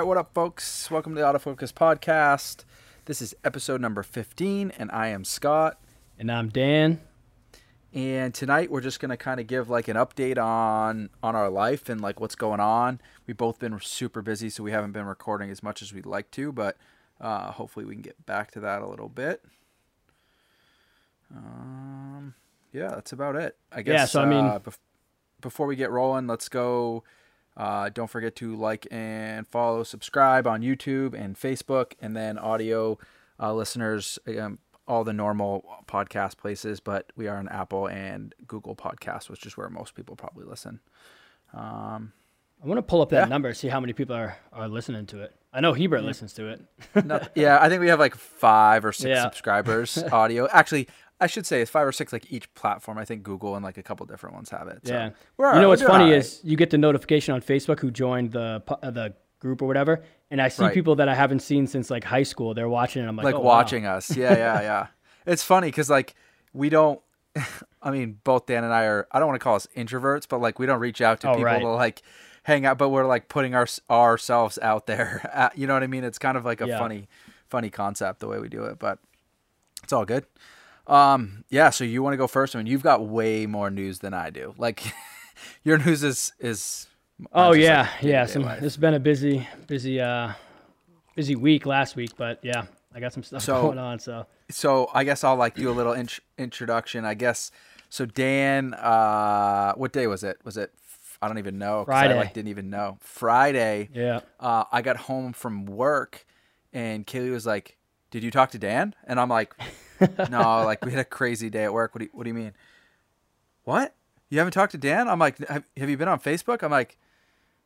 right, what up, folks? Welcome to the Autofocus Podcast. This is episode number 15, and I am Scott. And I'm Dan. And tonight we're just gonna kind of give like an update on on our life and like what's going on. We've both been super busy, so we haven't been recording as much as we'd like to, but uh, hopefully we can get back to that a little bit. Um, yeah, that's about it. I guess. Yeah, so I mean- uh, bef- before we get rolling, let's go. Uh, don't forget to like and follow, subscribe on YouTube and Facebook, and then audio uh, listeners, um, all the normal podcast places. But we are on Apple and Google Podcasts, which is where most people probably listen. Um, I want to pull up that Yeah. number, see how many people are, are listening to it. I know Hebert listens to it. not- yeah, I think we have like five or six Yeah. subscribers audio. Actually, I should say it's five or six like each platform. I think Google and like a couple different ones have it. So yeah. you know what's funny right. is you get the notification on Facebook who joined the uh, the group or whatever, and I see Right. people that I haven't seen since like high school. They're watching, and I'm like, like oh, wow. watching us. Yeah, yeah, yeah. it's funny because like we don't. I mean, both Dan and I are. I don't want to call us introverts, but like we don't reach out to Oh, people right. to like hang out. But we're like putting our ourselves out there. Uh, you know what I mean? It's kind of like a Yeah. funny, funny concept the way we do it, but it's all good. Um, yeah. So you want to go first? I mean, you've got way more news than I do. Like your news is is. Oh yeah, like, yeah. Some, it's been a busy, busy, uh, busy week last week, but yeah, I got some stuff So- going on. So so I guess I'll like do a little int- introduction. I guess so. Dan, uh, what day was it? Was it? I don't even know. 'cause I Friday. like didn't even know. Friday. yeah, Uh, I got home from work, and Kaylee was like, "Did you talk to Dan?" And I'm like, "No, like we had a crazy day at work. What do you, What do you mean? What? You haven't talked to Dan?" I'm like, have, "Have you been on Facebook?" I'm like,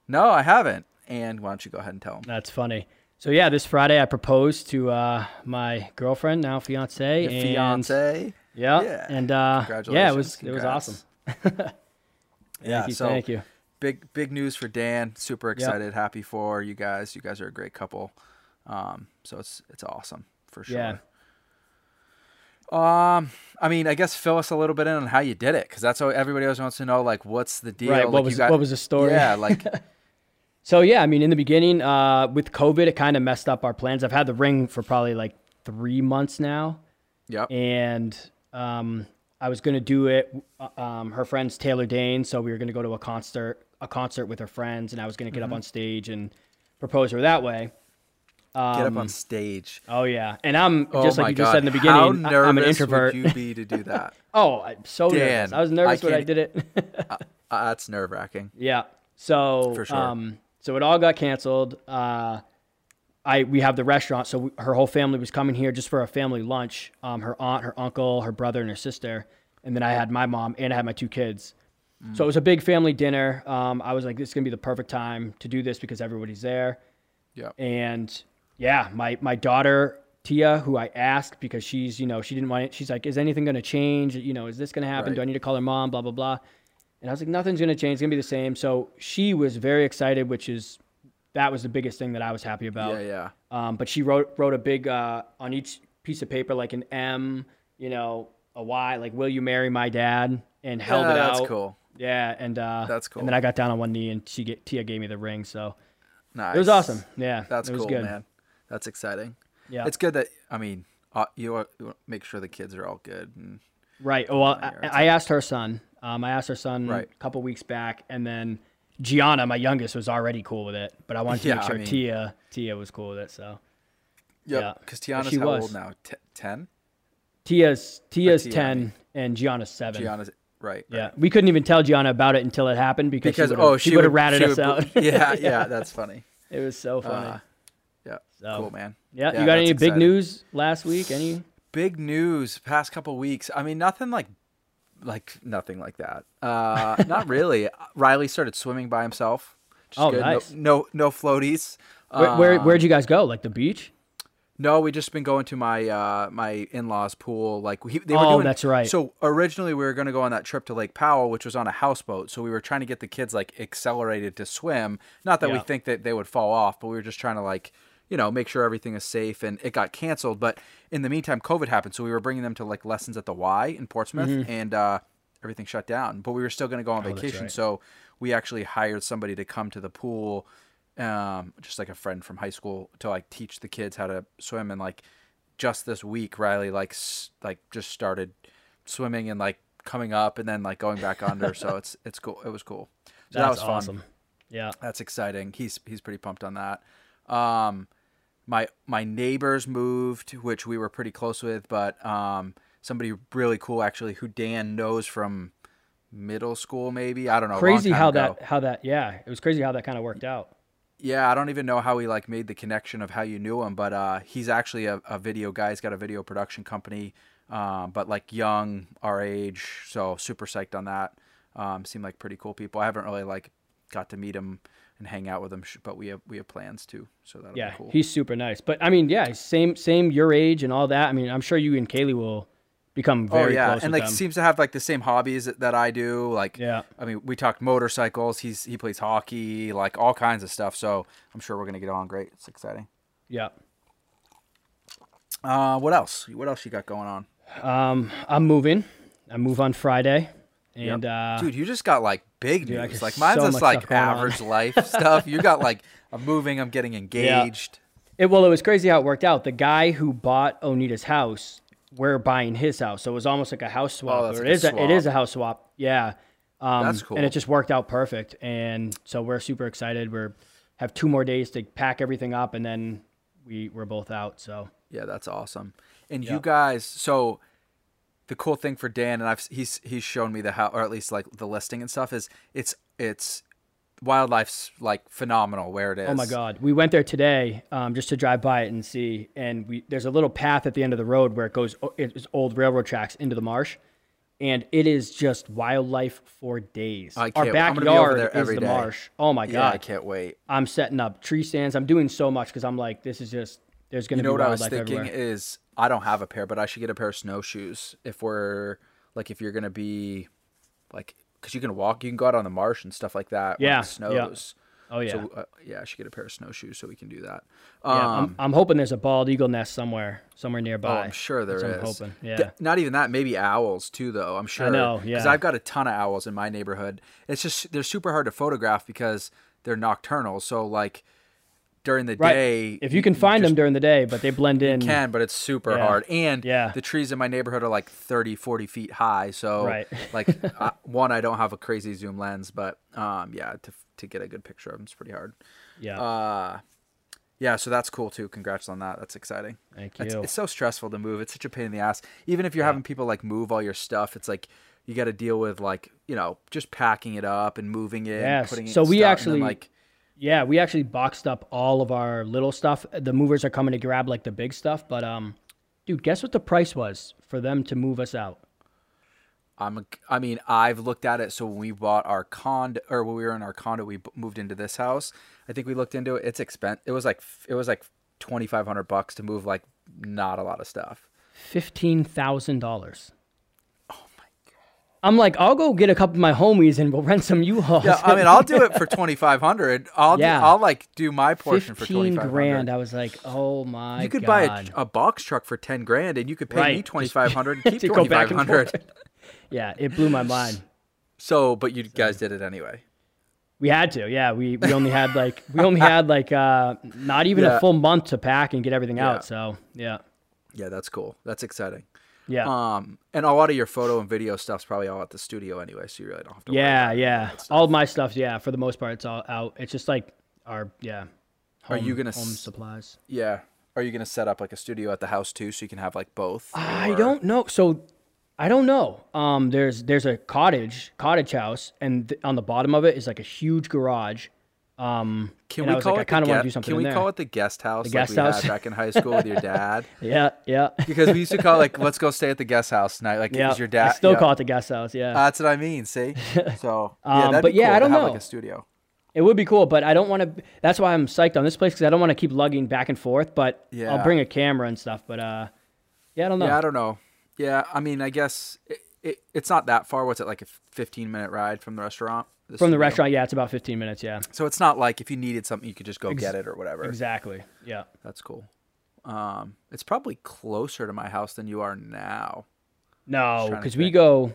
"No, I haven't." And why don't you go ahead and tell him? that's funny. So yeah, this Friday I proposed to uh, my girlfriend, now fiance, Your and fiance. Yeah. Yeah. And uh, yeah, it was Congratulations. it was awesome. Yeah. Thank you. so thank you. big big news for Dan. Super excited, happy for you guys. You guys are a great couple. Um, so it's it's awesome for sure. Yeah. Um, I mean, I guess fill us a little bit in on how you did it, because that's what everybody always wants to know. Like, what's the deal? Right. Like, What you was got- what was the story? Yeah, like So yeah, I mean, in the beginning, uh, with COVID, it kind of messed up our plans. I've had the ring for probably like three months now, yep. and um, I was gonna do it. uh, Um, her friend's Taylor Dayne, so we were gonna go to a concert, a concert with her friends, and I was gonna get Mm-hmm. up on stage and propose her that way. Get up Um, on stage. Oh yeah, and I'm Oh just like you God. just said in the beginning. I- nervous I'm an introvert. would you be to do that? oh, I'm so Dan, nervous. I was nervous I when I did it. uh, that's nerve wracking. Yeah. So For sure. um so it all got canceled. Uh I we have the restaurant, so we, her whole family was coming here just for a family lunch. Um her aunt, her uncle, her brother and her sister, and then I had my mom and I had my two kids. Mm. So it was a big family dinner. Um I was like this is going to be the perfect time to do this because everybody's there. Yeah. And yeah, my my daughter Tia, who I asked because she's, you know, she didn't want it. She's like, is anything going to change? You know, is this going to happen? Right. Do I need to call her mom? Blah, blah, blah. And I was like, nothing's going to change. It's going to be the same. So she was very excited, which is, that was the biggest thing that I was happy about. Yeah, yeah. Um, but she wrote, wrote a big, uh, on each piece of paper, like an M, you know, a Y, like, will you marry my dad? And held Yeah, it that's out. That's cool. Yeah. And, uh, That's cool. And then I got down on one knee and she get, Tia gave me the ring. So Nice. it was awesome. Yeah. That's it was cool, good. man. That's exciting. Yeah. It's good that I mean, uh, you, make sure the kids are all good. And Right. Well, I, I asked her son. Um, I asked her son Right. a couple weeks back, and then Gianna, my youngest, was already cool with it. But I wanted to Yeah, make I sure mean- Tia Tia was cool with it. So yeah, Yeah. because Tiana's She how was. old now? T- Ten. Tia's Tia's Tia, I ten mean. and Gianna's seven. Gianna's right. Yeah, we couldn't even tell Gianna about it until it happened because, Because she oh, she would have ratted us would- out. yeah, yeah, that's funny. it was so funny. Uh, So- cool, man. yeah, yeah, you got any big exciting. news last week? Any? Big news past couple weeks. I mean, nothing like, like nothing like that. Uh, not really. Riley started swimming by himself. Oh, good. No- nice. No, no, floaties. Where, where Um, where'd you guys go? Like the beach? No, we just been going to my uh my in laws pool. Like we, they were Oh, doing, that's right. So originally we were going to go on that trip to Lake Powell, which was on a houseboat. So we were trying to get the kids like accelerated to swim. Not that we think that they would fall off, but we were just trying to like you know make sure everything is safe. And it got canceled. But in the meantime, COVID happened, so we were bringing them to like lessons at the Y in Portsmouth, and uh, everything shut down. But we were still going to go on Mm-hmm. Oh, vacation, right. so we actually hired somebody to come to the pool um, just like a friend from high school to like teach the kids how to swim. And like just this week, Riley like s- like just started swimming and like coming up and then like going back under. so it's it's cool. It was cool. So that was fun. awesome. Yeah. That's exciting. He's he's pretty pumped on that. Um, my my neighbors moved, which we were pretty close with, but um, somebody really cool actually, who Dan knows from middle school, maybe I don't know. Crazy how ago. that how that yeah, it was crazy how that kind of worked out. Yeah, I don't even know how he like made the connection of how you knew him, but uh, he's actually a, a video guy. He's got a video production company, um, but like young, our age, so super psyched on that. Um, seem like pretty cool people. I haven't really like got to meet him and hang out with him, but we have we have plans too, so that'll Yeah, be cool. he's super nice. But I mean, yeah, same same your age and all that. I mean, I'm sure you and Kaylee will become very Oh very yeah, close and like them. seems to have like the same hobbies that, that I do. Like, Yeah. I mean, we talked motorcycles. He's he plays hockey, like all kinds of stuff. So I'm sure we're gonna get on great. It's exciting. yeah. Uh, what else? What else you got going on? Um, I'm moving. I move on Friday, and Yep. uh, Dude, you just got like big dude, news. Like mine's so just like going on. average life stuff. You got like I'm moving, I'm getting engaged. It, well, it was crazy how it worked out. The guy who bought Onita's house, we're buying his house, so it was almost like a house swap. Oh, like it is a, it a house swap. Yeah, um, That's cool. And it just worked out perfect, and so we're super excited. We're have two more days to pack everything up, and then we we're both out. So Yeah, that's awesome. And you guys, so the cool thing for Dan and I've he's he's shown me the how or at least like the listing and stuff is it's it's wildlife's like phenomenal where it is. Oh my God, we went there today um, just to drive by it and see. And we there's a little path at the end of the road where it goes. It's old railroad tracks into the marsh, and it is just wildlife for days. I Our can't- I'm gonna be over backyard is the day. marsh. Oh my Yeah, God, I can't wait. I'm setting up tree stands. I'm doing so much because I'm like, this is just there's gonna You know be what I was thinking everywhere. is I don't have a pair, but I should get a pair of snowshoes if we're like if you're gonna be like because you can walk, you can go out on the marsh and stuff like that. Yeah, it yeah. snows. Oh yeah, So uh, yeah, I should get a pair of snowshoes so we can do that. yeah. Um, I'm, I'm hoping there's a bald eagle nest somewhere somewhere Oh, nearby. I'm sure there is. That's I'm hoping. Yeah. Not even that. Maybe owls too, though. I'm sure. I know, Because yeah. I've got a ton of owls in my neighborhood. It's just they're super hard to photograph because they're nocturnal. So like during the Right. day, if you can find them during the day, but they blend in. You can, but it's super Yeah. hard. And Yeah. the trees in my neighborhood are like 30, 40 feet high. So Right. like uh, one, I don't have a crazy zoom lens, but um, yeah, to to get a good picture of them, it's pretty hard. Yeah. Uh, yeah, so that's cool too. Congrats on that. That's exciting. Thank you. it's so stressful to move. It's such a pain in the ass. Even if you're having people like move all your stuff, it's like you got to deal with like you know just packing it up and moving it. Yes. And putting it So we stuff, actually- like Yeah, we actually boxed up all of our little stuff. The movers are coming to grab like the big stuff, but um, dude, guess what the price was for them to move us out? I'm. I mean, I've looked at it. So when we bought our condo, or when we were in our condo, we moved into this house. I think we looked into it. It's expensive. It was like it was like twenty five hundred bucks to move like not a lot of stuff. Fifteen thousand dollars. I'm like, I'll go get a couple of my homies and we'll rent some U-Hauls. Yeah, I mean, I'll do it for twenty five hundred. I'll Yeah. do, I'll like do my portion for twenty fifteen five grand. I was like, oh my. God. You could god. buy a, a box truck for ten grand, and you could pay me twenty five hundred and keep To go twenty back five and hundred. forth. Yeah, it blew my mind. So, but you guys did it anyway. We had to, yeah. We we only had like we only had like uh not even Yeah. a full month to pack and get everything Yeah. out. So yeah, Yeah, that's cool. That's exciting. Yeah, Um, and a lot of your photo and video stuff's probably all at the studio anyway, so you really don't have to. yeah, about yeah. All my stuff, yeah. For the most part, it's all out. It's just like our yeah. Are you gonna home supplies? Yeah. Are you gonna set up like a studio at the house too, so you can have like both? I don't know. So I don't know. Um, there's there's a cottage cottage house, and th- on the bottom of it is like a huge garage. Um, Can we call like, I it? kind the of want to do something Can we in call it the guest house? guest like we house? had back in high school with your dad? Yeah, yeah, Because we used to call it like, let's go stay at the guest house tonight. Like, yeah. your dad? I still yeah. call it the guest house. Yeah. That's what I mean. See, so yeah, Um, that'd but be yeah, cool I don't to have know. like a studio. It would be cool, but I don't want to. That's why I'm psyched on this place because I don't want to keep lugging back and forth. But Yeah. I'll bring a camera and stuff. But uh, yeah, I don't know. Yeah, I don't know. Yeah, I mean, I guess it, it, it's not that far. What's it like a 15 minute ride from the restaurant? From the restaurant, yeah, it's about 15 minutes. Yeah, So it's not like if you needed something, you could just go Ex- get it or whatever. exactly. Yeah. That's cool. Um, it's probably closer to my house than you are now. No, because we go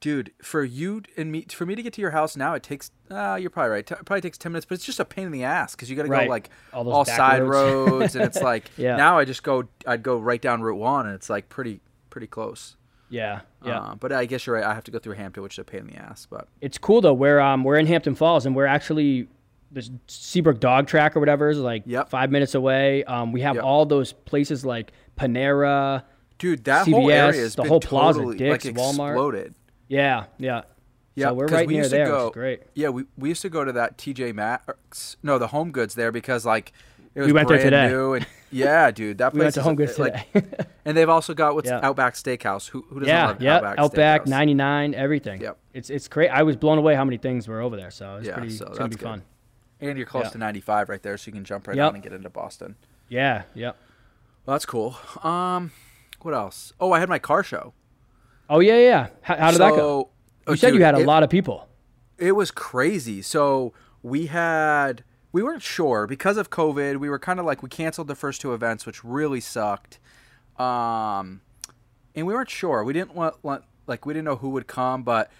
dude, for you and me, for me to get to your house now, it takes. Uh, you're probably right. T- probably takes ten minutes, but it's just a pain in the ass because you got to Right. go like All those all side roads. roads, and it's like Yeah. now I just go. I'd go right down Route One, and it's like pretty pretty close. Yeah, yeah. Uh, but I guess you're right. I have to go through Hampton, which is a pain in the ass. But it's cool though. We're um we're in Hampton Falls and we're actually this Seabrook Dog Track or whatever is like Yep. five minutes away. Um, we have Yep. all those places like Panera. dude, that whole area has the whole plaza, totally Dick's, like Walmart. exploded. Yeah, yeah. Yeah, so we're right we near used to there, go- great. Yeah, we, we used to go to that TJ Maxx, no, the Home Goods there because like it was We went there today. new and yeah, dude, that place We went to Home Goods like, today. and they've also got what's Yeah. Outback Steakhouse. Who who doesn't yeah, love yeah. Outback? Outback, 99, everything. Yep. It's it's great. I was blown away how many things were over there. So it's Yeah, pretty. so it's gonna be good. fun. And you're close Yeah. to 95 right there, so you can jump right Yep. on and get into Boston. Yeah, yep. Well, that's cool. Um, what else? Oh, I had my car show. Oh yeah, yeah. How, how did that go? So- oh, You said dude, you had a it- lot of people. It was crazy. So we had we weren't sure because of COVID. We were kind of like we canceled the first two events, which really sucked. Um, and we weren't sure. We didn't want, want like we didn't know who would come, but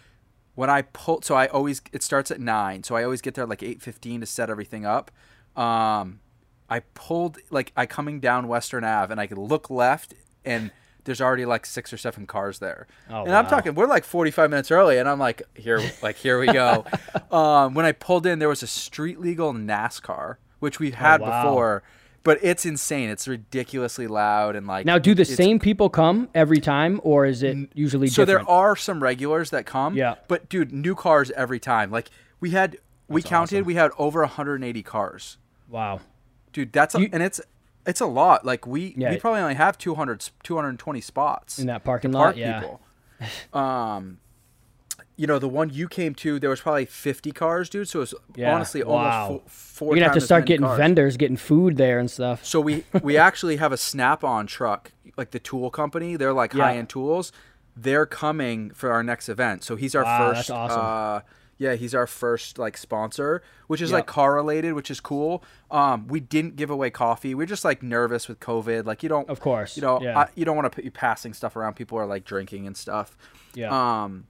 when I pulled, so I always it starts at nine, so I always get there like eight fifteen to set everything up. Um, I pulled like I coming down Western Ave, and I could look left, and there's already like six or seven cars there. Oh, and I'm talking, we're like 45 minutes early, and I'm like, here, like here we go. um, when I pulled in, there was a street legal NASCAR, which we've had Oh, wow. before, but it's insane. It's ridiculously loud and like. Now, do the same people come every time, or is it usually So different? there are some regulars that come. Yeah. But dude, new cars every time. Like we had, we That's counted, awesome. we had over 180 cars. wow. Dude, that's a, You- and it's it's a lot. Like we Yeah. we probably only have 200 s- 220 spots In that parking lot, park yeah. people. Um, you know the one you came to, there was probably 50 cars, dude. So it was Yeah. honestly Wow. almost four, four You're gonna have to start getting cars. vendors, getting food there and stuff. So we we actually have a Snap-on truck, like the tool company. They're like Yeah. high-end tools. They're coming for our next event. So he's our Wow, first. that's awesome. Uh, yeah, he's our first like sponsor, which is Yep. like car related, which is cool. Um, we didn't give away coffee. We're just like nervous with COVID. Like you don't, Of course, you know, yeah. I, you don't want to put you passing stuff around. People are like drinking and stuff. Yeah. Um,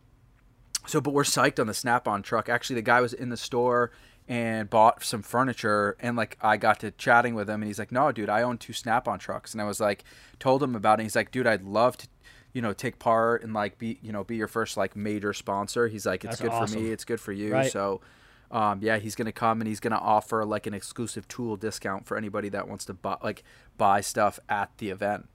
so, but we're psyched on the Snap-on truck. Actually, the guy was in the store and bought some furniture, and like I got to chatting with him, and he's like, "No, dude, I own two Snap-on trucks," and I was like, told him about it. And he's like, "Dude, I'd love to." You know, take part and like be you know be your first like major sponsor. He's like, it's That's good for me, it's good for you. Right. So, um, yeah, he's gonna come and he's gonna offer like an exclusive tool discount for anybody that wants to buy like buy stuff at the event,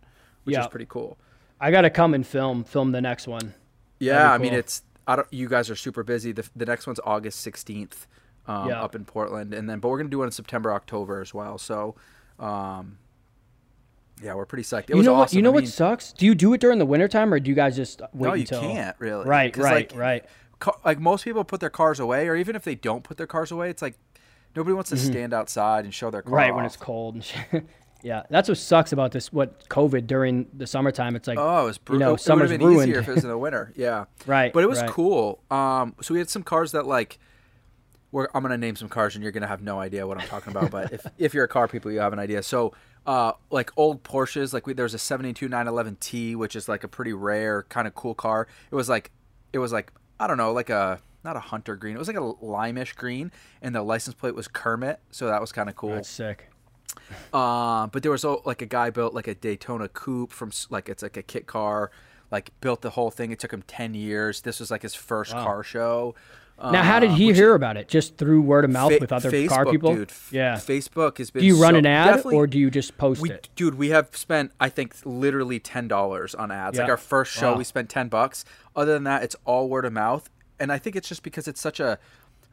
which Yeah. is pretty cool. I gotta come and film film the next one. Yeah, That'd I mean it's I don't. You guys are super busy. The the next one's August sixteenth, um, Yeah. up in Portland, and then but we're gonna do it in September, October as well. So, um, yeah, we're pretty psyched. It you was know what? awesome. You know I what sucks? Do you do it during the wintertime or do you guys just wait No, you until? can't really. Right, right, like, right. ca- like most people put their cars away, or even if they don't put their cars away, it's like nobody wants to stand outside and show their car. Mm-hmm. Right when it's cold yeah, that's what sucks about this. What COVID during the summertime? It's like Oh, it was brutal. know, it would summer's have been ruined. easier if it was in the winter. Yeah. Right, But it was right. cool. Um, so we had some cars that like, we're, I'm gonna name some cars, and you're gonna have no idea what I'm talking about. but if if you're a car people, you have an idea. So, uh, like old Porsches, like we, there's a 72 911T, which is like a pretty rare kind of cool car. It was like, it was like I don't know, like a not a hunter green. It was like a limeish green, and the license plate was Kermit, so that was kind of cool. that's sick. Uh, but there was oh, like a guy built like a Daytona coupe from like it's like a kit car, like built the whole thing. It took him ten years. This was like his first Wow. car show. Now, how did Uh, he which- hear about it? Just through word of mouth Fa- with other Facebook, car people? Dude. F- Yeah. Facebook has been. Do you run so- an ad or do you just post we, it? dude, we have spent I think literally ten dollars on ads. Like our first show, Wow. we spent ten bucks. Other than that, it's all word of mouth, and I think it's just because it's such a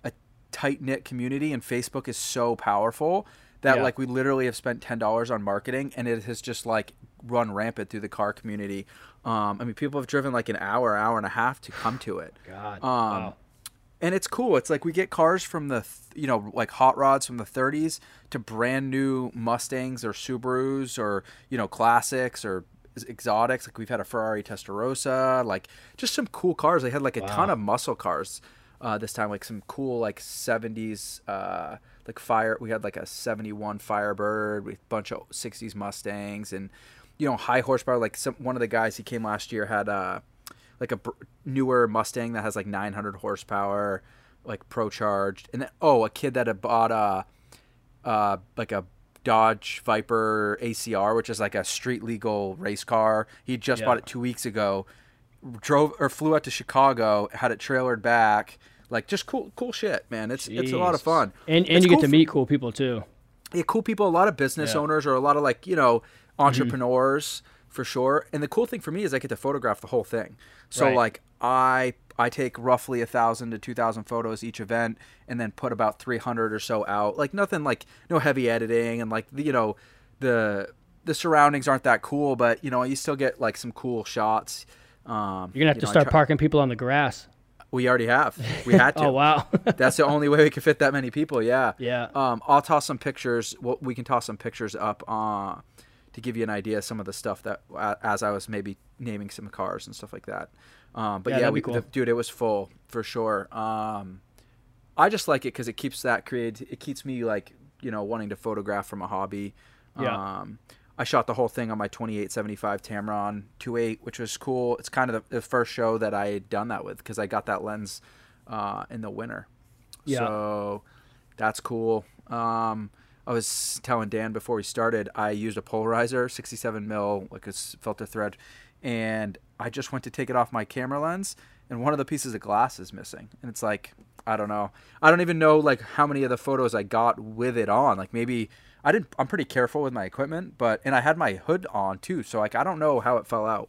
a tight knit community, and Facebook is so powerful that Yeah. like we literally have spent ten dollars on marketing, and it has just like run rampant through the car community. Um, I mean, people have driven like an hour, hour and a half to come to it God. Um, wow. And it's cool. It's like we get cars from the, th- you know, like hot rods from the 30s to brand new Mustangs or Subarus or you know classics or exotics. Like we've had a Ferrari Testarossa, like just some cool cars. They had like a ton of muscle cars uh, this time, like some cool like 70s, uh, like fire. We had like a 71 Firebird with a bunch of 60s Mustangs and you know high horsepower. Like some one of the guys he came last year had uh like a br- newer Mustang that has like 900 horsepower, like pro charged, and then oh, a kid that had bought a, uh, like a Dodge Viper ACR, which is like a street legal race car. He just Yeah. bought it two weeks ago. Drove or flew out to Chicago, had it trailered back. Like just cool, cool shit, man. It's it's a lot of fun, And and It's you cool get to meet cool people too. yeah, cool people, a lot of business Yeah. Mm-hmm. owners or a lot of like, you know, entrepreneurs for sure. And the cool thing for me is I get to photograph the whole thing. So Right. like I I take roughly a thousand to two thousand photos each event and then put about three hundred or so out. Like nothing like no heavy editing and like you know, the the surroundings aren't that cool, but you know, you still get like some cool shots. Um, You're gonna have to know, start try- parking people on the grass. We already have. We had to. Oh wow. That's the only way we could fit that many people. Yeah. Yeah. Um, I'll toss some pictures. Well, we can toss some pictures up uh, to give you an idea of some of the stuff that as I was maybe naming some cars and stuff like that. Um, but Yeah, yeah, we, cool. the, dude, it was full for sure. Um, I just like it because it keeps that create. It keeps me like you know wanting to photograph from a hobby. Yeah. Um, I shot the whole thing on my 2875 Tamron 2.8, which was cool. It's kind of the, the first show that I had done that with because I got that lens uh, in the winter. Yeah. So that's cool. Um, I was telling Dan before we started, I used a polarizer, 67 mil, like a filter thread, and I just went to take it off my camera lens, and one of the pieces of glass is missing, and it's like I don't know. I don't even know like how many of the photos I got with it on. Like maybe I didn't. I'm pretty careful with my equipment, but and I had my hood on too, so like I don't know how it fell out.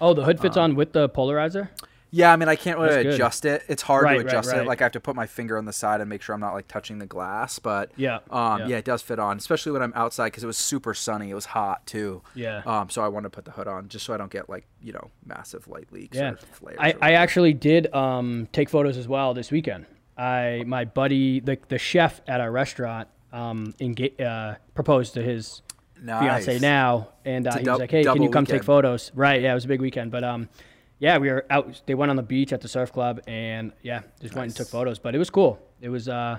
Oh, the hood fits Uh, on with the polarizer. Yeah, I mean, I can't really adjust it. It's hard Right, to adjust right. it. Like I have to put my finger on the side and make sure I'm not like touching the glass. But Yeah, um, yeah. yeah. it does fit on, especially when I'm outside because it was super sunny. It was hot too. Yeah. Um, so I wanted to put the hood on just so I don't get like you know massive light leaks Yeah, or flares. I, I actually did um, take photos as well this weekend. I my buddy the the chef at our restaurant um, enga- uh, proposed to his fiance now, and uh, he dou- was like, "Hey, can you come take photos?" Right? Yeah, it was a big weekend, but um, yeah, we were out. They went on the beach at the surf club, and yeah, just went and took photos. But it was cool. It was uh,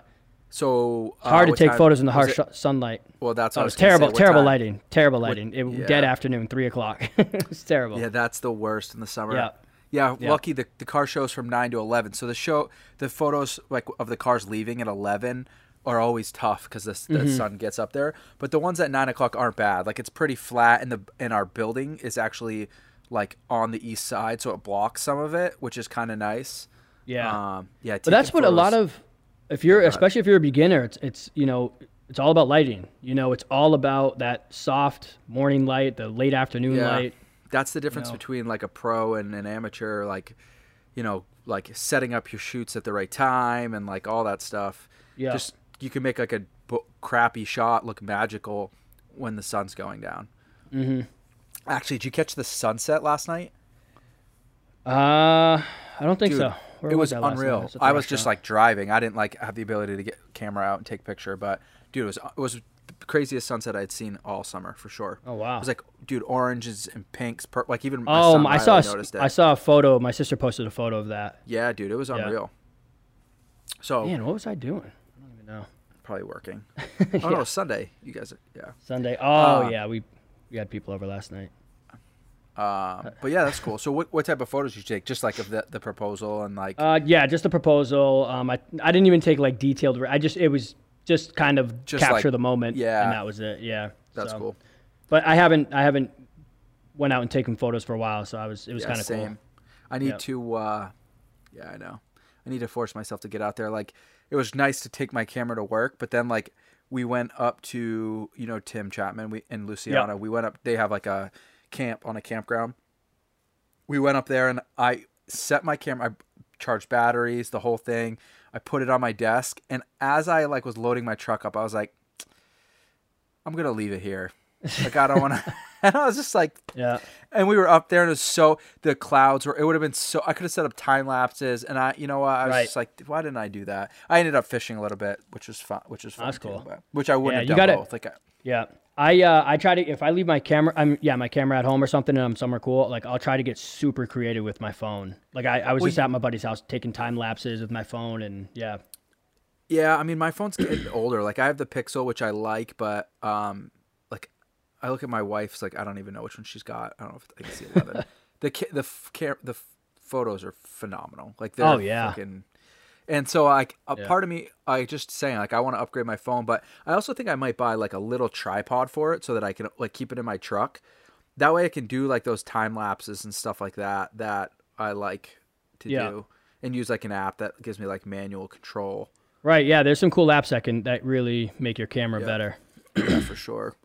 So uh, hard to take time photos in the harsh it? sunlight. Well, that's what Oh, it was gonna say. terrible, terrible time? lighting, terrible lighting. It was dead afternoon, three o'clock. it was terrible. Yeah, that's the worst in the summer. Yeah. Yeah, Yeah. lucky the, the car shows from nine to eleven. So the show, the photos like of the cars leaving at eleven are always tough because the, the Mm-hmm. sun gets up there. But the ones at nine o'clock aren't bad. Like it's pretty flat, and the and our building is actually like on the east side, so it blocks some of it, which is kind of nice. Yeah. Um, yeah. But that's what a lot of, if you're, especially if you're a beginner, it's, it's, you know, it's all about lighting. You know, it's all about that soft morning light, the late afternoon Yeah. light. That's the difference know? between like a pro and an amateur. Like, you know, like setting up your shoots at the right time and like all that stuff. Yeah. Just you can make like a b- crappy shot look magical when the sun's going down. Mm-hmm. Actually, did you catch the sunset last night? Uh, I don't think Dude, so. Where it was night? unreal. was I was just like driving. I didn't like have the ability to get camera out and take picture, but dude, it was it was the craziest sunset I'd seen all summer for sure. Oh, wow. It was like, dude, oranges and pinks, per- like even my oh, I saw, a s- noticed it. I saw a photo. My sister posted a photo of that. Yeah, dude, it was Yeah. unreal. So Man, what was I doing? I don't even know. probably working. Oh no, Sunday. You guys, are, yeah. Sunday. Oh Uh, yeah, we we had people over last night. Uh, but yeah, that's cool. So what what type of photos you take? Just like of the the proposal and like Uh, yeah, just the proposal. Um, I I didn't even take like detailed. I just it was just kind of Just, capture like- the moment. yeah. and that was it. Yeah, that's so- cool. But I haven't I haven't went out and taken photos for a while, so I was it was Yeah, kind of cool. same. I need Yep. to. uh Yeah, I know. I need to force myself to get out there. Like it was nice to take my camera to work, but then like we went up to you know Tim Chapman we and Luciana. We went up. They have like a camp on a campground. We went up there and I set my camera. I charged batteries, the whole thing. I put it on my desk, and as I like was loading my truck up, I was like, I'm gonna leave it here. Like I don't want to. and I was just like, Yeah, and we were up there and it was so the clouds were it would have been so i could have set up time lapses and i you know what i was Right. just like why didn't i do that i ended up fishing a little bit which was fun which was fun That's cool. which i wouldn't Yeah, have done gotta- both like I- yeah. I uh I try to if I leave my camera I'm yeah my camera at home or something and I'm somewhere cool like I'll try to get super creative with my phone. Like I, I was Well, just at my buddy's house taking time lapses with my phone and yeah yeah i mean my phone's getting older like i have the pixel which i like but um i look at my wife's like i don't even know which one she's got i don't know if i can see 11 the ca- the f- ca- the f- photos are phenomenal. Like they're Oh, yeah. fucking and so like a Yeah. part of me I just saying like I want to upgrade my phone, but I also think I might buy like a little tripod for it so that I can like keep it in my truck. That way I can do like those time lapses and stuff like that that I like to Yeah. do and use like an app that gives me like manual control. Right. Yeah. There's some cool apps that can that really make your camera Yeah. better. yeah, for sure.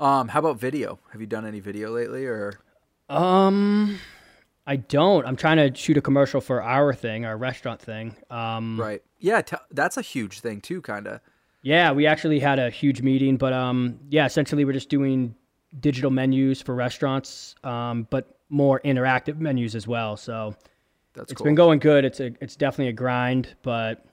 Um, how about video? Have you done any video lately or Um, I don't. I'm trying to shoot a commercial for our thing, our restaurant thing. Um, right? Yeah, t- that's a huge thing too, kind of. Yeah, we actually had a huge meeting, but um, yeah, essentially we're just doing digital menus for restaurants, um, but more interactive menus as well. So That's it's cool. been going good. It's a, it's definitely a grind, but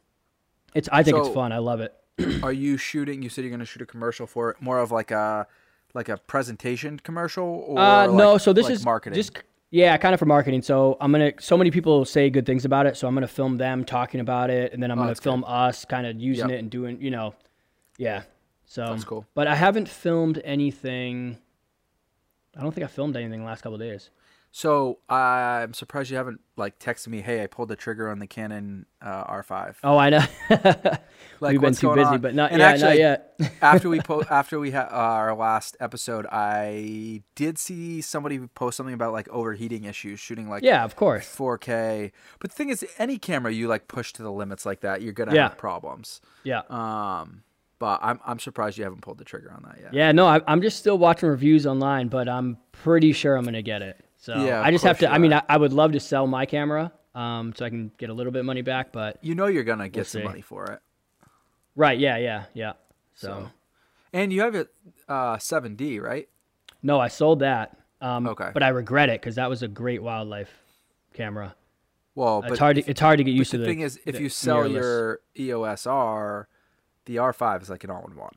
it's. I think So- it's fun. I love it. Are you shooting? You said you're going to shoot a commercial for it, more of like a like a presentation commercial or Uh, no, so this like is marketing. Just yeah, kind of for marketing. So I'm gonna. So many people say good things about it, so I'm gonna film them talking about it, and then I'm gonna Oh, that's film us kind of using Yep. it and doing, you know, yeah. So That's cool. But I haven't filmed anything. I don't think I filmed anything the last couple of days. So I'm surprised you haven't like texted me. Hey, I pulled the trigger on the Canon uh, R5. Oh, I know. Like, We've been too busy, on? but not And yeah, actually, not yet. after we po- after we had our last episode, I did see somebody post something about like overheating issues shooting like yeah, of course. 4K. But the thing is, any camera you like push to the limits like that, you're gonna Yeah. have problems. Yeah. Um, but I'm I'm surprised you haven't pulled the trigger on that yet. Yeah, no, I, I'm just still watching reviews online, but I'm pretty sure I'm gonna get it. So Yeah, I just have to. I mean. I, I would love to sell my camera, um, so I can get a little bit of money back. But You know you're gonna get some see. money for it. right, yeah, yeah, yeah. So, So, and you have a uh, 7D, right? no, I sold that. Um, Okay. But I regret it because that was a great wildlife camera. Well, but it's hard. To, it's hard to get used the to. The thing is, if you sell mirrorless. your EOS R, the R5 is like an all-in-one.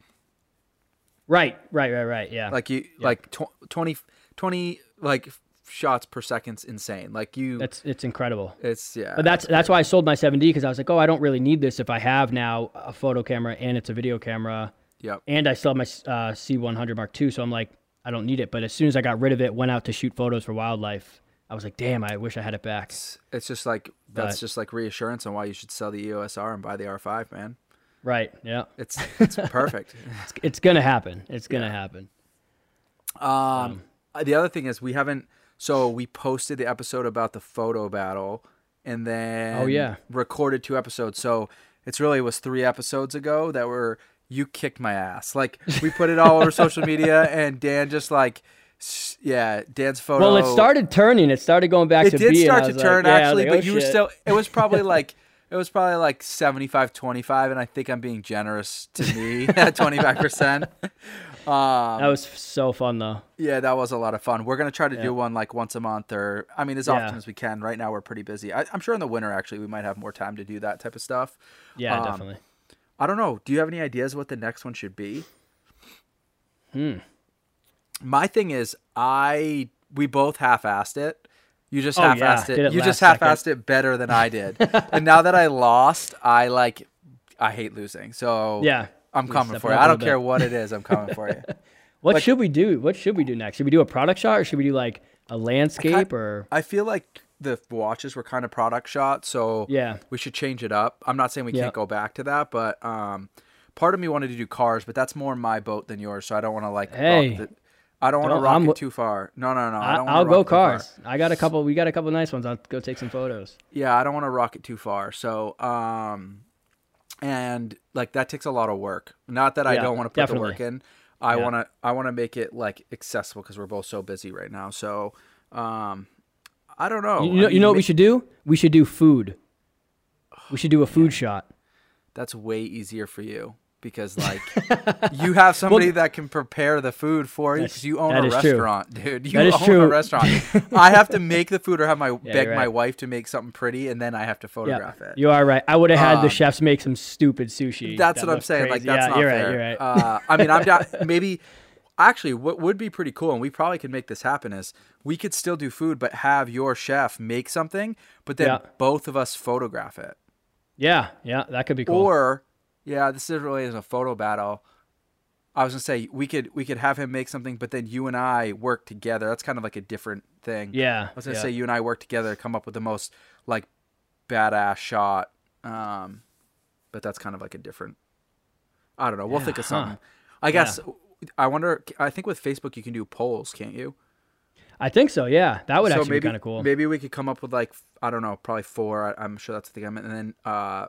right, right, right, right, yeah, Like you, like tw- 20, 20 like shots per second's insane. Like you, that's it's incredible. it's yeah. But that's that's why I sold my 7D because I was like, oh, I don't really need this if I have now a photo camera and it's a video camera. Yep. and I still have my uh, C100 Mark II, so I'm like, I don't need it. But as soon as I got rid of it, went out to shoot photos for wildlife, I was like, damn, I wish I had it back. It's, it's just like that's But- just like reassurance on why you should sell the EOS R and buy the R5, man. Right? Yeah, It's it's perfect. it's, it's gonna happen. It's gonna happen. Um, the other thing is we haven't. So we posted the episode about the photo battle, and then Oh, yeah. recorded two episodes. So it's really it was three episodes ago that were you kicked my ass. Like we put it all over social media, and Dan just like, yeah, Dan's photo. Well, it started turning. It started going back It to did B, start to was turn yeah, actually, like, but oh, you were still. It was probably like. It was probably like 75 25, and I think I'm being generous to me at 25%. Um, That was so fun though. Yeah, that was a lot of fun. We're gonna try to Yeah. do one like once a month, or I mean, as Yeah. often as we can. Right now, we're pretty busy. I, I'm sure in the winter, actually, we might have more time to do that type of stuff. Yeah, Um, definitely. I don't know. Do you have any ideas what the next one should be? Hmm. My thing is, I we both half-assed it. You just Oh, half-assed did it. it You just half-assed it better than I did. and now that I lost, I like, I hate losing. So Yeah, I'm coming for you. I don't care what it is. I'm coming for you. What like- should we do? What should we do next? Should we do a product shot or should we do like a landscape or? I feel like the watches were kind of product shots, so Yeah. we should change it up. I'm not saying we Yeah. can't go back to that, but um, part of me wanted to do cars, but that's more my boat than yours, so I don't want to like. Hey. the- I don't want to rock I'm- it too far. No, no, no. I, I don't I'll rock go cars. I got a couple. We got a couple nice ones. I'll go take some photos. Yeah, I don't want to rock it too far. So, um, and like that takes a lot of work. Not that I Yeah, don't want to put definitely. the work in. I Yeah. want to. I want to make it like accessible because we're both so busy right now. So, um, I don't know. you I know, you mean, know what we should do? We should do food. We should do a food shot. that's way easier for you because like you have somebody that can prepare the food for you because you own a is true. restaurant, dude. You That is own a restaurant. I have to make the food or have my beg you're my wife to make something pretty, and then I have to Yeah, photograph it. you are right. I would have had the Um, chefs make some stupid sushi. That's that what I'm looked saying. Like that's yeah, not you're fair. right. You're right. Uh, I mean, I'm down. Maybe actually, what would be pretty cool, and we probably could make this happen, is we could still do food, but have your chef make something, but then Yeah. both of us photograph it. yeah, yeah, that could be cool. Or, yeah, this is really is a photo battle. I was gonna say we could we could have him make something, but then you and I work together. That's kind of like a different thing. Yeah. I was gonna yeah. say you and I work together to come up with the most like badass shot. Um, but that's kind of like a different. I don't know. We'll Yeah, think of huh. something. I guess. I wonder. I think with Facebook you can do polls, can't you? I think so. Yeah, that would so actually maybe be kind of cool. maybe we could come up with like I don't know, probably four. I, I'm sure that's the thing. And then uh,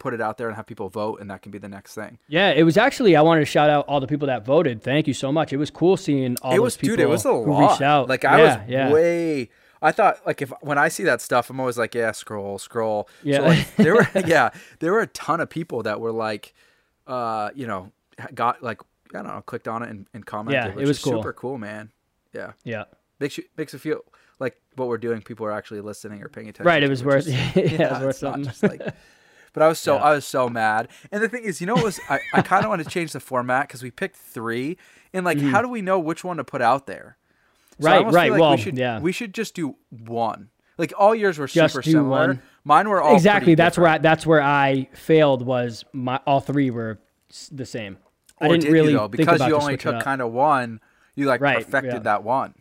put it out there and have people vote, and that can be the next thing. Yeah, it was actually. I wanted to shout out all the people that voted. Thank you so much. It was cool seeing all it those was people dude. It was a who lot. reached out. Like I yeah, was yeah. way. I thought like if when I see that stuff, I'm always like, yeah, scroll, scroll. Yeah. So, like, there were yeah, there were a ton of people that were like, uh, you know, got like I don't know, clicked on it and, and commented. Yeah, it was cool. super cool, man. Yeah, yeah. makes you makes it feel like what we're doing. People are actually listening or paying attention. Right. It was worth. is- yeah, it was worth it's not something. just like. But I was so Yeah. I was so mad, and the thing is, you know, what was I, I kind of want to change the format because we picked three, and like, how mm. do we know which one to put out there? So. Right, right, like well, we should, yeah. we should just do one. Like all yours were Just super do similar. one. Mine were all exactly. That's where. I, that's where I failed. Was my all three were the same. I didn't did really you, though? think because you only took kind of one. You like Right, perfected yeah. that one.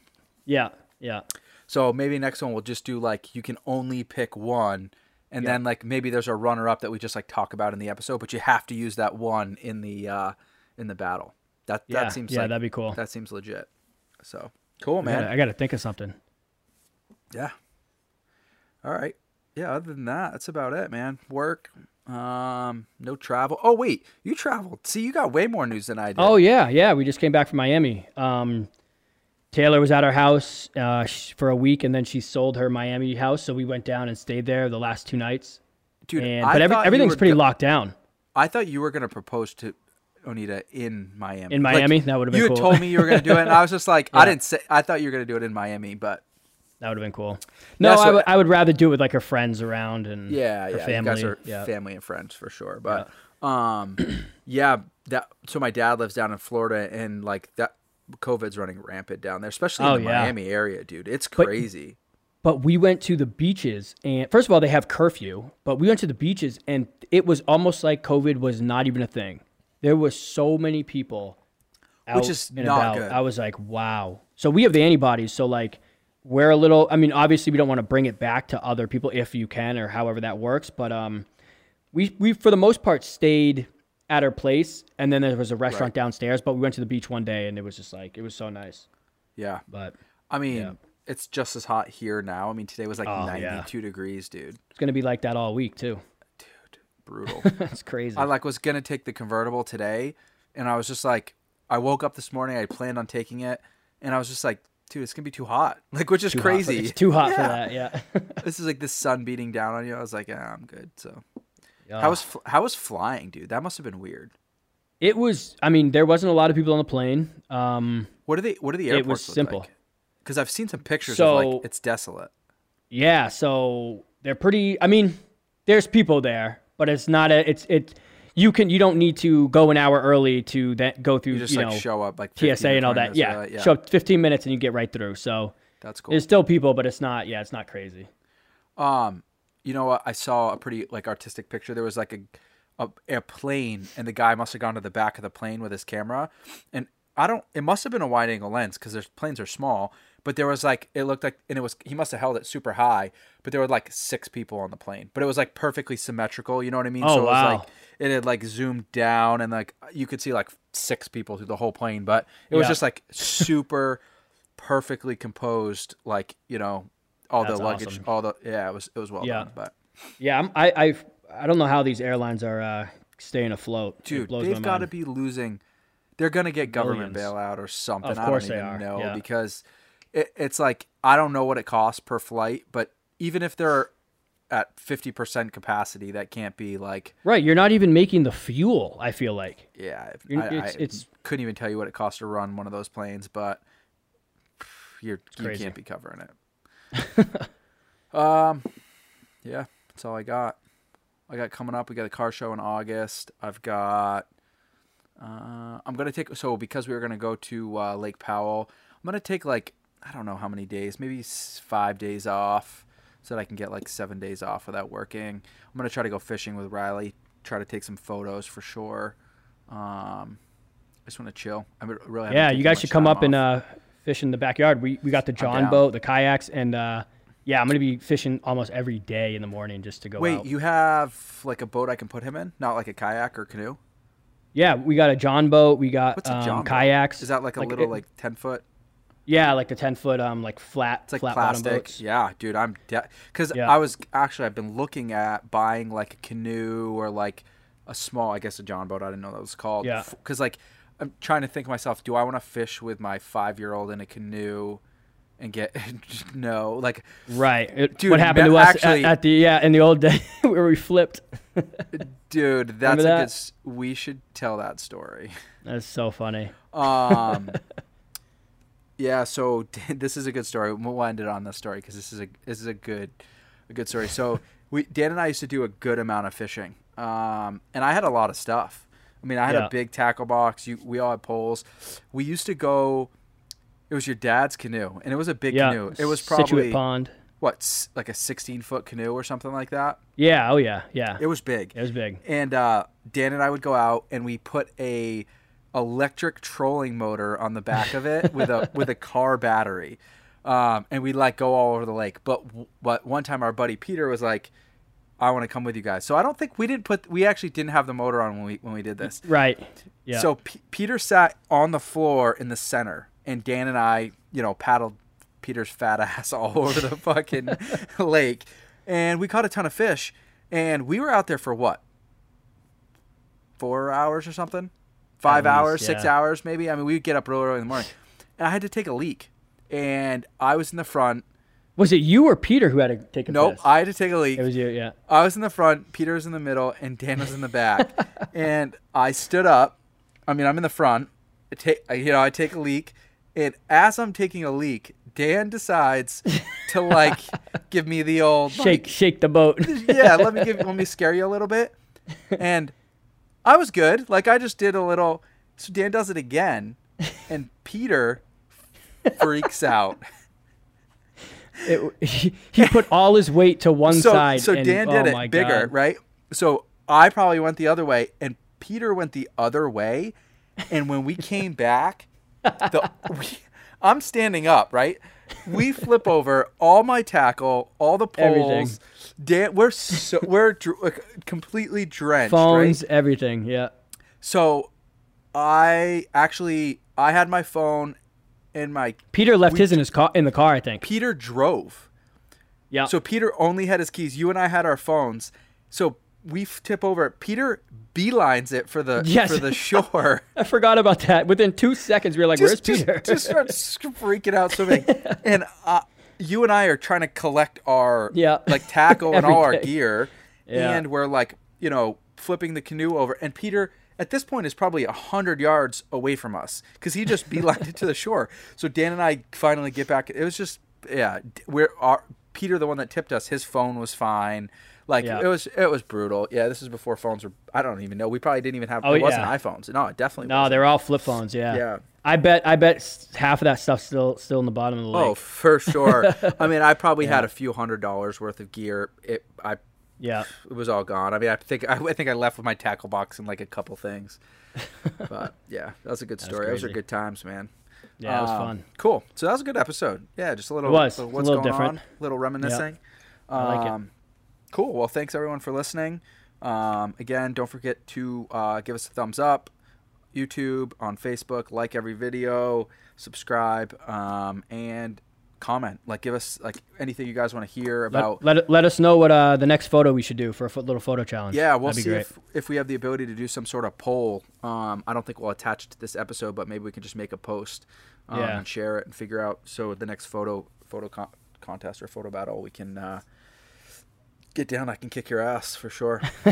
Yeah. Yeah. So maybe next one we'll just do like you can only pick one, and Yeah. then like maybe there's a runner up that we just like talk about in the episode, but you have to use that one in the uh in the battle. That Yeah. that seems yeah. like that'd be cool. that seems legit. So cool, man. I gotta think of something. Yeah. All right. Yeah. Other than that, that's about it, man. Work. Um. No travel. Oh wait, you traveled. See, you got way more news than I did. Oh yeah, yeah. We just came back from Miami. Um, Taylor was at our house uh, for a week, and then she sold her Miami house, so we went down and stayed there the last two nights. dude. And I but every, everything's pretty go- locked down I thought you were gonna propose to Onita in Miami. in Like, Miami. that would have been you cool. told me you were gonna do it, and I was just like, I didn't say. I thought you were gonna do it in Miami, but that would have been cool. No, That's I what- would I would rather do it with like her friends around and yeah, her yeah, family. you guys are yeah. family and friends for sure. But um, yeah, that. So my dad lives down in Florida, and like that, COVID's running rampant down there, especially Oh, in the yeah. Miami area, dude. It's crazy. But we went to the beaches, and first of all, they have curfew. But we went to the beaches, and it was almost like COVID was not even a thing. There was so many people, out Which is not about. good. I was like, wow. So we have the antibodies. So like, we're a little. I mean, obviously, we don't want to bring it back to other people if you can, or however that works. But um, we we for the most part stayed at our place, and then there was a restaurant downstairs. But we went to the beach one day, and it was just like it was so nice. Yeah, But I mean, Yeah. it's just as hot here now. I mean, today was like Oh, yeah. 92 degrees, dude. it's gonna be like that all week too. Dude, brutal. That's crazy. I like was gonna take the convertible today, and I was just like, I woke up this morning. I planned on taking it, and I was just like, dude, it's gonna be too hot. Like, which is Too hot for- crazy. it's too hot for that. Yeah. This is like the sun beating down on you. I was like, yeah, I'm good. So How was fl- how was flying, dude? That must have been weird. It was. I mean, there wasn't a lot of people on the plane. Um, What are they? What are the airports? It was simple. Because I've seen some pictures of So- like it's desolate. yeah. So they're pretty. I mean, there's people there, but it's not a. It's it. You can. You don't need to go an hour early to that go through. You You, just like know show up like 15 TSA and all that. Yeah. yeah. Show up 15 minutes and you get right through. So That's cool. there's still people, but it's not. Yeah, it's not crazy. Um, you know what? I saw a pretty like artistic picture. There was like a, a a plane, and the guy must have gone to the back of the plane with his camera, and I don't. It must have been a wide angle lens because their planes are small. But there was like it looked like, and it was he must have held it super high. But there were like six people on the plane, but it was like perfectly symmetrical. You know what I mean? Oh, so it was wow. like it had like zoomed down, and like you could see like six people through the whole plane. But it was Yeah. just like super perfectly composed. Like you know all That's the luggage, awesome. all the yeah. It was it was well Yeah. done, but. Yeah. I'm, I. I. I don't know how these airlines are uh, staying afloat. Dude they've got to be losing they're gonna get government Billions. bailout or something Of i course don't they even are, know yeah. because it, it's like i don't know what it costs per flight but even if they're at 50% capacity that can't be like Right. You're not even making the fuel. I feel like. yeah I, I, it's- I it's- couldn't even tell you what it costs to run one of those planes but you're you crazy. can't be covering it um yeah that's all i got i got coming up we got a car show in august i've got uh, I'm gonna take so because we were gonna go to uh, Lake Powell. I'm gonna take like I don't know how many days, maybe five days off, so that I can get like seven days off without working. I'm gonna try to go fishing with Riley, try to take some photos for sure. Um, I just want to chill. I really. Yeah, you guys should come up and uh, fish in the backyard. We we got the John boat, the kayaks, and uh, yeah, I'm gonna be fishing almost every day in the morning just to go Wait, out. you have like a boat I can put him in, not like a kayak or canoe. yeah, we got a John boat. We got What's a um, John boat? kayaks. Is that like a little it- like ten foot? Yeah, like the ten foot um like flat It's like flat plastic. Yeah, dude, I'm because Yeah. I was actually I've been looking at buying like a canoe or like a small, I guess a John boat. I didn't know that was called. Yeah. Because like I'm trying to think to myself, do I want to fish with my five year old in a canoe and get no like Right. It- Dude, what happened to us actually- at, at the yeah in the old day where we flipped? dude that's a that? good. We should tell that story. That's so funny. Um. yeah. So this is a good story. We'll end it on this story because this is a this is a good a good story. So we Dan and I used to do a good amount of fishing. Um, and I had a lot of stuff. I mean, I had Yeah. a big tackle box. You, we all had poles. We used to go. It was your dad's canoe, and it was a big Yeah. canoe. It was probably Scituate Pond. what, like a 16 foot canoe or something like that. Yeah. Oh yeah. Yeah. It was big. It was big. And uh, Dan and I would go out and we put a electric trolling motor on the back of it with a with a car battery, um, and we'd like go all over the lake. But w- but one time our buddy Peter was like, "I want to come with you guys." So I don't think we didn't put we actually didn't have the motor on when we when we did this. Right. Yeah. So P- Peter sat on the floor in the center, and Dan and I, you know, paddled Peter's fat ass all over the fucking lake, and we caught a ton of fish. And we were out there for what? Four hours or something? Five least, hours, six hours, maybe. I mean, we'd get up real early in the morning, and I had to take a leak, and I was in the front. Was it you or Peter who had to take a Nope, piss? I had to take a leak. It was you. Yeah. I was in the front, Peter was in the middle, and Dan was in the back. and I stood up. I mean, I'm in the front. I take, you know, I take a leak, and as I'm taking a leak, Dan decides to like give me the old Shake shake the boat. yeah, let me give, let me scare you a little bit. And I was good. Like I just did a little. So Dan does it again, and Peter freaks out. It, he, he put all his weight to one so, side. So and- Dan oh did my it bigger, God. right? So I probably went the other way, and Peter went the other way. And when we came back, the, we, I'm standing up, right? We flip over all my tackle, all the poles. Everything. Dan, we're so we're dr- completely drenched, Phones, right? everything. Yeah. So I actually I had my phone and my Peter left his in his car in the car. I think. Peter drove. Yeah. So Peter only had his keys. You and I had our phones. So we tip over. Peter beelines it for the Yes. for the shore. I forgot about that. Within two seconds, we were like, "Where's just, Peter?" just starts freaking out so swimming. and uh, you and I are trying to collect our Yeah. like tackle and all our gear, Yeah. and we're like you know flipping the canoe over. And Peter at this point is probably a hundred yards away from us because he just beelined it to the shore. So Dan and I finally get back. It was just yeah, we're our Peter the one that tipped us. His phone was fine. Like Yeah. it was, it was brutal. Yeah, this is before phones were. I don't even know. We probably didn't even have. Oh, it wasn't yeah. iPhones. No, it definitely. no, wasn't. they were all flip phones. Yeah. Yeah. I bet. I bet half of that stuff still still in the bottom of the oh, lake. Oh, for sure. I mean, I probably had a few hundred dollars worth of gear. It, I, Yeah. it was all gone. I mean, I think, I, I think I left with my tackle box and like a couple things. But yeah, that was a good story. Those are good times, man. Yeah, it was Um, fun. Cool. So that was a good episode. Yeah, just a little. It was. little It's a little going different. on? Little reminiscing. I like it. Um, Cool. Well, thanks everyone for listening. Um, again, don't forget to uh, give us a thumbs up, YouTube, on Facebook, like every video, subscribe, um, and comment. Like, give us like anything you guys want to hear about. Let, let let us know what uh the next photo we should do for a fo- little photo challenge. Yeah, we'll see great. if, if we have the ability to do some sort of poll. Um, I don't think we'll attach it to this episode, but maybe we can just make a post um, Yeah. and share it and figure out. So the next photo photo con- contest or photo battle, we can uh, get down. I can kick your ass for sure.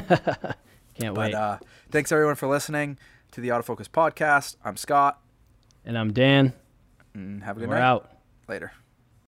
Can't but wait. uh, thanks everyone for listening to the Autofocus podcast. I'm Scott. and I'm Dan. And have a good We're night. out. Later.